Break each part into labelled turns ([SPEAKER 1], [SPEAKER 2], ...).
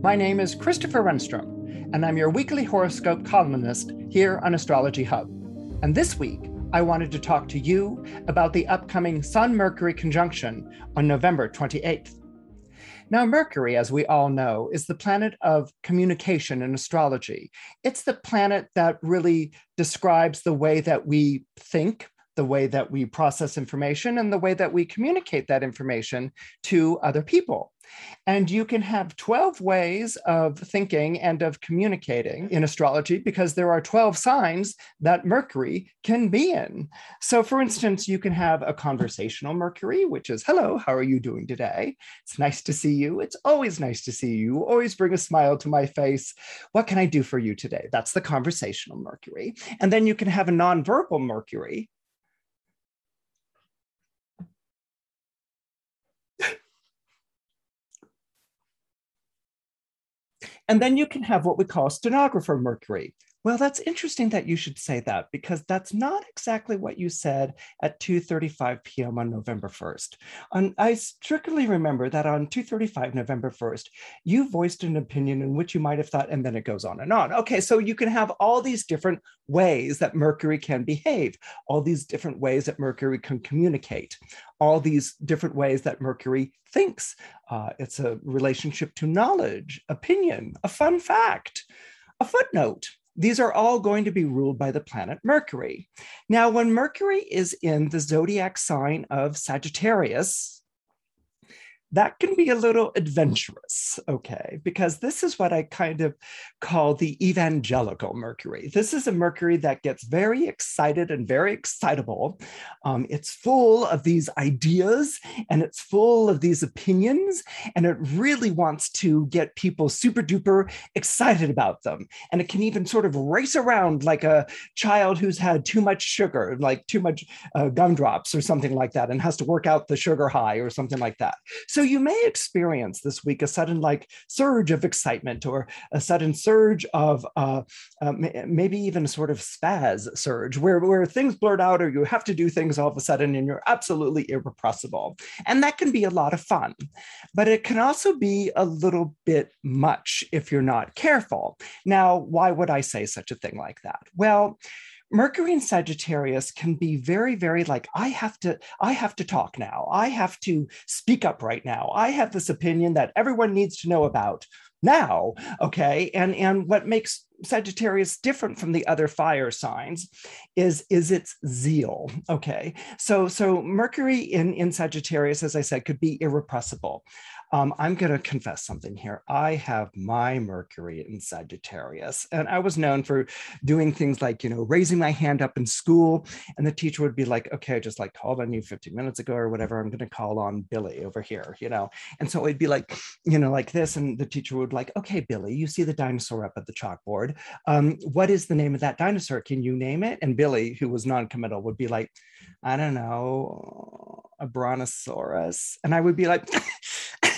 [SPEAKER 1] my name is Christopher Renstrom, and I'm your weekly horoscope columnist here on Astrology Hub. And this week, I wanted to talk to you about the upcoming Sun Mercury conjunction on November 28th. Now, Mercury, as we all know, is the planet of communication in astrology. It's the planet that really describes the way that we think, the way that we process information, and the way that we communicate that information to other people. And you can have 12 ways of thinking and of communicating in astrology because there are 12 signs that Mercury can be in. So, for instance, you can have a conversational Mercury, which is, Hello, how are you doing today? It's nice to see you. It's always nice to see you. Always bring a smile to my face. What can I do for you today? That's the conversational Mercury. And then you can have a nonverbal Mercury, And then you can have what we call stenographer mercury. Well, that's interesting that you should say that because that's not exactly what you said at 2:35 p.m. on November 1st. On, I strictly remember that on 2:35 November 1st, you voiced an opinion in which you might have thought, and then it goes on and on. Okay, so you can have all these different ways that Mercury can behave, all these different ways that Mercury can communicate, all these different ways that Mercury thinks. Uh, it's a relationship to knowledge, opinion, a fun fact, a footnote. These are all going to be ruled by the planet Mercury. Now, when Mercury is in the zodiac sign of Sagittarius, that can be a little adventurous, okay? Because this is what I kind of call the evangelical Mercury. This is a Mercury that gets very excited and very excitable. Um, it's full of these ideas and it's full of these opinions, and it really wants to get people super duper excited about them. And it can even sort of race around like a child who's had too much sugar, like too much uh, gumdrops or something like that, and has to work out the sugar high or something like that. So so you may experience this week a sudden like surge of excitement or a sudden surge of uh, uh, maybe even a sort of spaz surge where, where things blurt out or you have to do things all of a sudden and you're absolutely irrepressible. And that can be a lot of fun, but it can also be a little bit much if you're not careful. Now, why would I say such a thing like that? Well, Mercury in Sagittarius can be very, very like, I have to, I have to talk now. I have to speak up right now. I have this opinion that everyone needs to know about now. Okay. And and what makes Sagittarius different from the other fire signs is is its zeal. Okay. So so Mercury in, in Sagittarius, as I said, could be irrepressible. Um, I'm going to confess something here. I have my Mercury in Sagittarius, and I was known for doing things like, you know, raising my hand up in school, and the teacher would be like, okay, I just like called on you 15 minutes ago or whatever. I'm going to call on Billy over here, you know. And so it'd be like, you know, like this, and the teacher would like, okay, Billy, you see the dinosaur up at the chalkboard. Um, what is the name of that dinosaur? Can you name it? And Billy, who was non-committal, would be like, I don't know, a brontosaurus. And I would be like,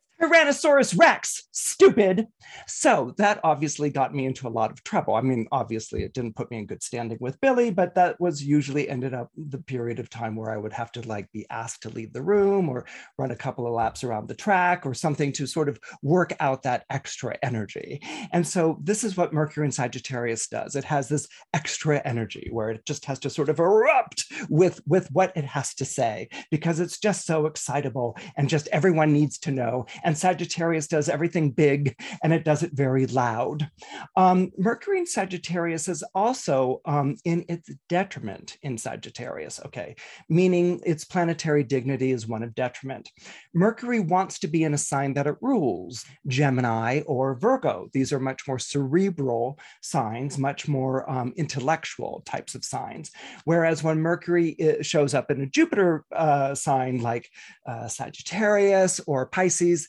[SPEAKER 1] Tyrannosaurus Rex, stupid. So that obviously got me into a lot of trouble. I mean, obviously, it didn't put me in good standing with Billy, but that was usually ended up the period of time where I would have to like be asked to leave the room or run a couple of laps around the track or something to sort of work out that extra energy. And so this is what Mercury in Sagittarius does. It has this extra energy where it just has to sort of erupt with, with what it has to say because it's just so excitable and just everyone needs to know. And and Sagittarius does everything big and it does it very loud. Um, Mercury in Sagittarius is also um, in its detriment in Sagittarius, okay, meaning its planetary dignity is one of detriment. Mercury wants to be in a sign that it rules, Gemini or Virgo. These are much more cerebral signs, much more um, intellectual types of signs. Whereas when Mercury uh, shows up in a Jupiter uh, sign like uh, Sagittarius or Pisces,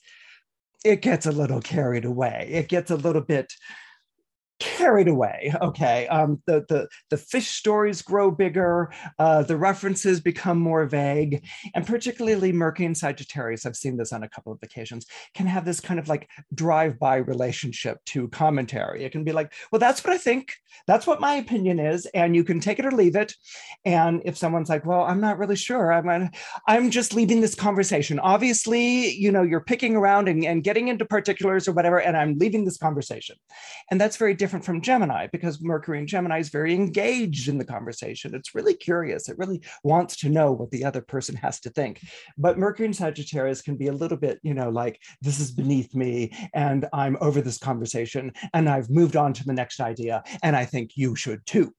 [SPEAKER 1] it gets a little carried away. It gets a little bit carried away. Okay, um, the the the fish stories grow bigger, uh, the references become more vague, and particularly Mercury and Sagittarius. I've seen this on a couple of occasions. Can have this kind of like drive-by relationship to commentary. It can be like, well, that's what I think. That's what my opinion is, and you can take it or leave it. And if someone's like, well, I'm not really sure. I'm I'm just leaving this conversation. Obviously, you know, you're picking around and, and getting into particulars or whatever, and I'm leaving this conversation. And that's very different different from Gemini because Mercury and Gemini is very engaged in the conversation. It's really curious. It really wants to know what the other person has to think. But Mercury and Sagittarius can be a little bit, you know, like this is beneath me and I'm over this conversation and I've moved on to the next idea. And I think you should too.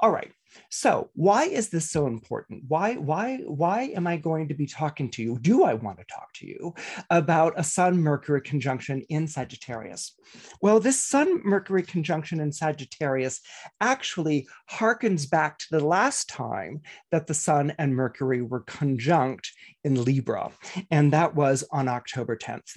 [SPEAKER 1] All right. So why is this so important? Why, why, why am I going to be talking to you? Do I want to talk to you about a Sun Mercury conjunction in Sagittarius? Well, this Sun Mercury conjunction in Sagittarius actually harkens back to the last time that the Sun and Mercury were conjunct in Libra, and that was on October 10th.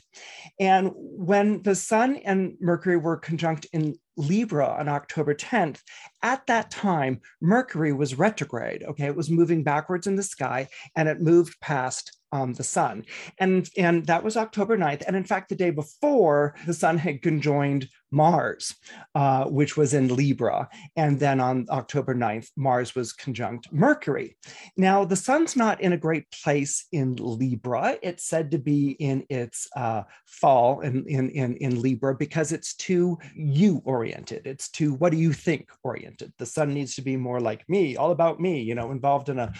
[SPEAKER 1] And when the Sun and Mercury were conjunct in Libra on October 10th, at that time, Mercury was retrograde. Okay, it was moving backwards in the sky and it moved past um, the sun. And, and that was October 9th. And in fact, the day before, the sun had conjoined Mars, uh, which was in Libra. And then on October 9th, Mars was conjunct Mercury. Now, the sun's not in a great place in Libra. It's said to be in its uh, fall in, in, in, in Libra because it's too you oriented. It's too what do you think oriented. The sun needs to be more like me, all about me, you know, involved in a,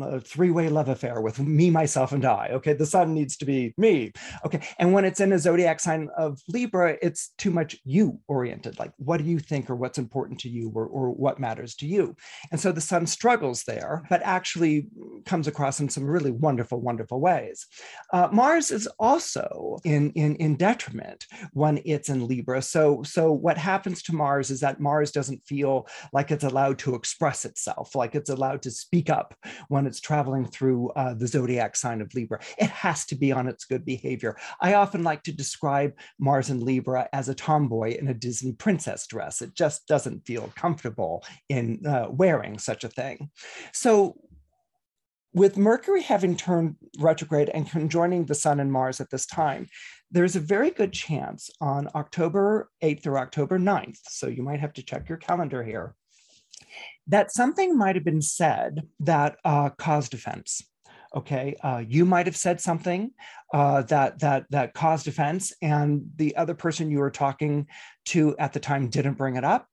[SPEAKER 1] a three way love affair with me, myself, and die. Okay, the sun needs to be me. Okay, and when it's in a zodiac sign of Libra, it's too much you oriented. Like, what do you think, or what's important to you, or, or what matters to you? And so the sun struggles there, but actually comes across in some really wonderful, wonderful ways. Uh, Mars is also in, in in detriment when it's in Libra. So so what happens to Mars is that Mars doesn't feel like it's allowed to express itself, like it's allowed to speak up when it's traveling through uh, the zodiac sign of Libra. It has to be on its good behavior. I often like to describe Mars and Libra as a tomboy in a Disney princess dress. It just doesn't feel comfortable in uh, wearing such a thing. So with Mercury having turned retrograde and conjoining the Sun and Mars at this time, there's a very good chance on October 8th or October 9th, so you might have to check your calendar here, that something might have been said that uh, caused offense okay uh, you might have said something uh, that that that caused offense and the other person you were talking to at the time didn't bring it up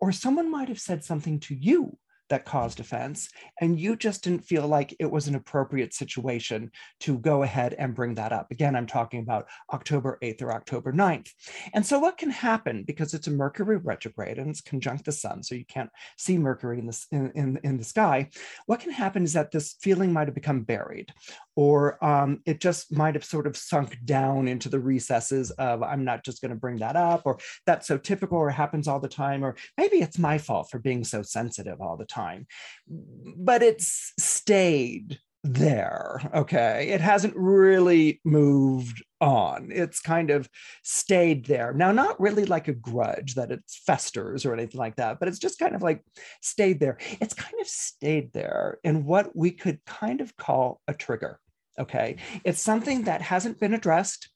[SPEAKER 1] or someone might have said something to you that caused offense and you just didn't feel like it was an appropriate situation to go ahead and bring that up. Again i'm talking about october 8th or october 9th and so what can happen because it's a mercury retrograde and it's conjunct the sun so you can't see mercury in the, in, in, in the sky what can happen is that this feeling might have become buried or um, it just might have sort of sunk down into the recesses of i'm not just going to bring that up or that's so typical or happens all the time or maybe it's my fault for being so sensitive all the time but it's stayed there okay it hasn't really moved on it's kind of stayed there now not really like a grudge that it festers or anything like that but it's just kind of like stayed there it's kind of stayed there in what we could kind of call a trigger Okay. It's something that hasn't been addressed.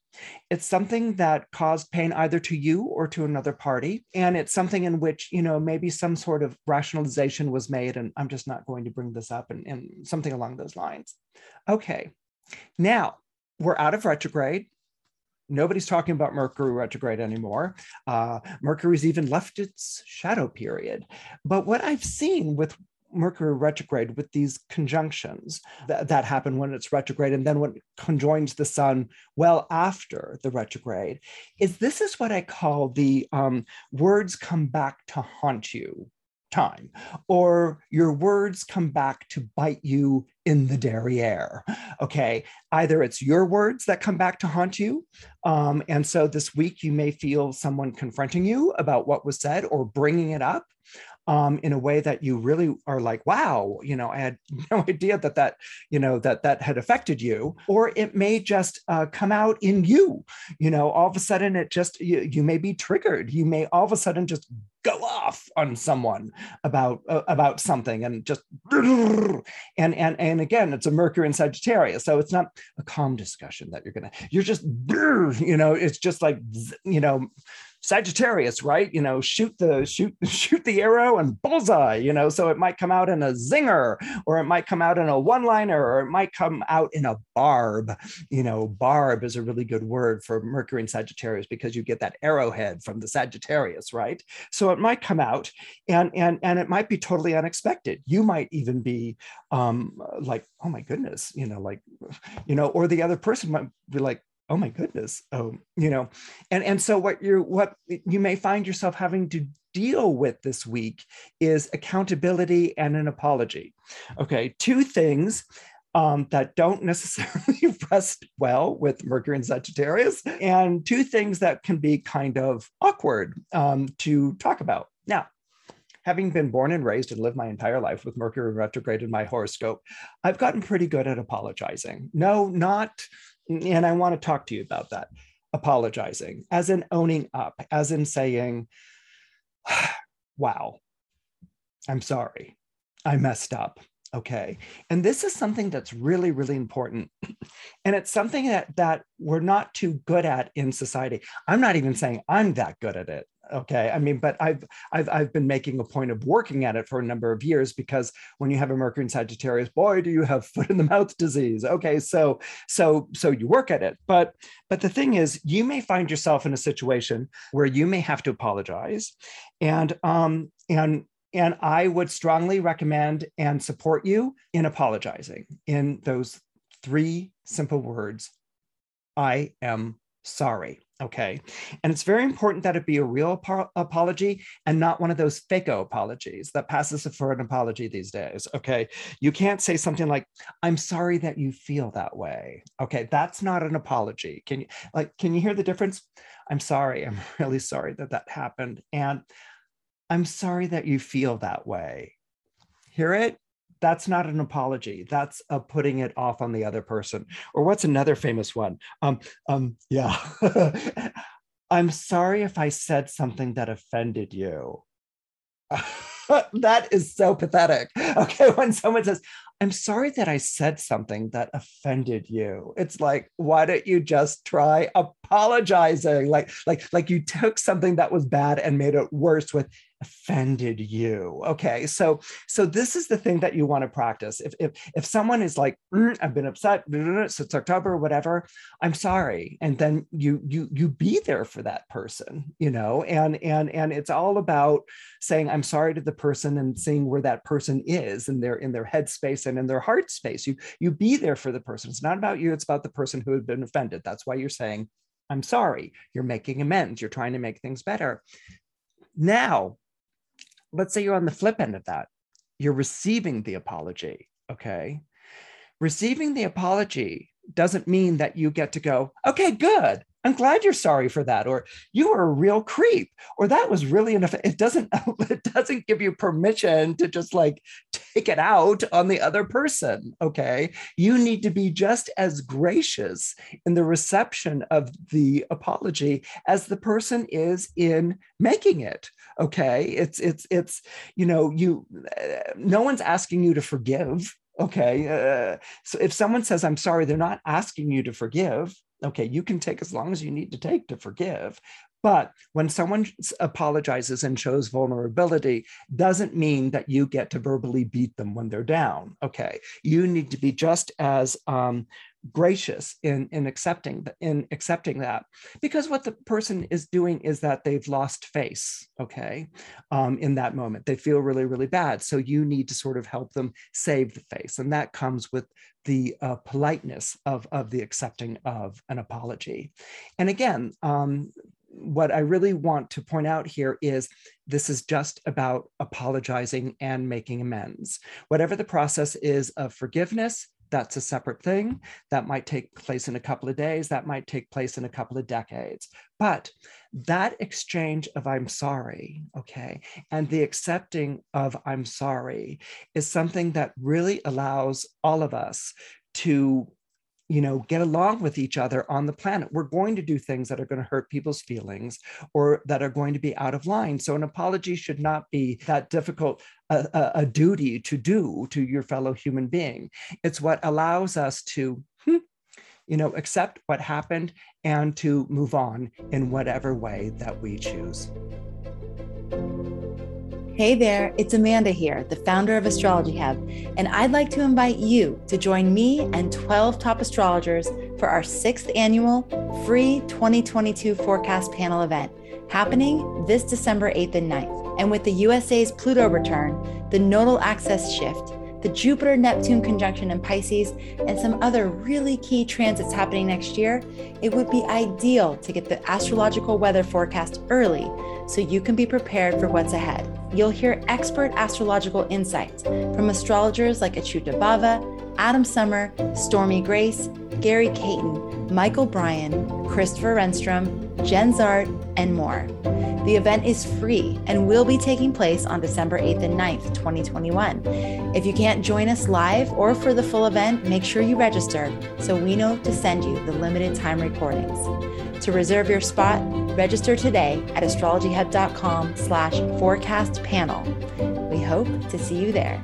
[SPEAKER 1] It's something that caused pain either to you or to another party. And it's something in which, you know, maybe some sort of rationalization was made, and I'm just not going to bring this up, and, and something along those lines. Okay. Now we're out of retrograde. Nobody's talking about Mercury retrograde anymore. Uh, Mercury's even left its shadow period. But what I've seen with Mercury retrograde with these conjunctions that, that happen when it's retrograde and then when it conjoins the sun well after the retrograde is this is what I call the um, words come back to haunt you time, or your words come back to bite you in the derriere. Okay, either it's your words that come back to haunt you. Um, and so this week you may feel someone confronting you about what was said or bringing it up. Um, in a way that you really are like, wow, you know, I had no idea that that, you know, that that had affected you. Or it may just uh, come out in you, you know, all of a sudden it just, you, you may be triggered. You may all of a sudden just go off on someone about uh, about something and just and and and again it's a mercury in sagittarius so it's not a calm discussion that you're gonna you're just you know it's just like you know Sagittarius, right? You know, shoot the shoot shoot the arrow and bullseye. You know, so it might come out in a zinger, or it might come out in a one-liner, or it might come out in a barb. You know, barb is a really good word for Mercury and Sagittarius because you get that arrowhead from the Sagittarius, right? So it might come out, and and and it might be totally unexpected. You might even be um, like, oh my goodness, you know, like, you know, or the other person might be like, oh my goodness oh you know and and so what you're what you may find yourself having to deal with this week is accountability and an apology okay two things um, that don't necessarily rest well with Mercury and Sagittarius, and two things that can be kind of awkward um, to talk about. Now, having been born and raised and lived my entire life with Mercury retrograde in my horoscope, I've gotten pretty good at apologizing. No, not and I want to talk to you about that. Apologizing, as in owning up, as in saying, wow, I'm sorry, I messed up. Okay. And this is something that's really, really important. And it's something that, that we're not too good at in society. I'm not even saying I'm that good at it okay i mean but I've, I've i've been making a point of working at it for a number of years because when you have a mercury in sagittarius boy do you have foot in the mouth disease. Okay so so so you work at it. But but the thing is you may find yourself in a situation where you may have to apologize and um and and i would strongly recommend and support you in apologizing. In those three simple words i am sorry Okay. And it's very important that it be a real ap- apology and not one of those fake apologies that passes for an apology these days. Okay. You can't say something like, I'm sorry that you feel that way. Okay. That's not an apology. Can you, like, can you hear the difference? I'm sorry. I'm really sorry that that happened. And I'm sorry that you feel that way. Hear it? That's not an apology. That's a putting it off on the other person. Or what's another famous one? Um, um, yeah. I'm sorry if I said something that offended you. that is so pathetic. Okay, when someone says, I'm sorry that I said something that offended you. It's like, why don't you just try apologizing? Like, like, like you took something that was bad and made it worse with offended you okay so so this is the thing that you want to practice if if, if someone is like mm, i've been upset since october whatever i'm sorry and then you you you be there for that person you know and and and it's all about saying i'm sorry to the person and seeing where that person is in their in their head space and in their heart space you you be there for the person it's not about you it's about the person who had been offended that's why you're saying I'm sorry. You're making amends. You're trying to make things better. Now, let's say you're on the flip end of that. You're receiving the apology. Okay. Receiving the apology doesn't mean that you get to go, okay, good. I'm glad you're sorry for that, or you were a real creep, or that was really enough. It doesn't, it doesn't give you permission to just like take it out on the other person. Okay. You need to be just as gracious in the reception of the apology as the person is in making it. Okay. It's, it's, it's, you know, you, no one's asking you to forgive okay uh, so if someone says i'm sorry they're not asking you to forgive okay, you can take as long as you need to take to forgive. But when someone apologizes and shows vulnerability, doesn't mean that you get to verbally beat them when they're down. Okay, you need to be just as um, gracious in in accepting in accepting that. Because what the person is doing is that they've lost face okay um, in that moment. They feel really really bad. So you need to sort of help them save the face. And that comes with the uh, politeness of of the accepting of an apology. And again um, what I really want to point out here is this is just about apologizing and making amends. Whatever the process is of forgiveness, that's a separate thing. That might take place in a couple of days, that might take place in a couple of decades. But that exchange of I'm sorry, okay, and the accepting of I'm sorry is something that really allows all of us to you know get along with each other on the planet. We're going to do things that are going to hurt people's feelings or that are going to be out of line. So an apology should not be that difficult a, a, a duty to do to your fellow human being. It's what allows us to hmm, you know accept what happened and to move on in whatever way that we choose
[SPEAKER 2] Hey there, it's Amanda here, the founder of Astrology Hub, and I'd like to invite you to join me and 12 top astrologers for our sixth annual free 2022 forecast panel event happening this December 8th and 9th. And with the USA's Pluto return, the nodal axis shift, the Jupiter Neptune conjunction in Pisces, and some other really key transits happening next year, it would be ideal to get the astrological weather forecast early so you can be prepared for what's ahead. You'll hear expert astrological insights from astrologers like Acyuta-bhava, Adam Sommer, Stormy Grace, Gary Caton, Michael Bryan, Christopher Renstrom, Jenn Zahrt, and more. The event is free and will be taking place on December 8th and 9th, 2021. If you can't join us live or for the full event, make sure you register so we know to send you the limited time recordings. To reserve your spot, register today at astrologyhub.com slash forecast panel. We hope to see you there.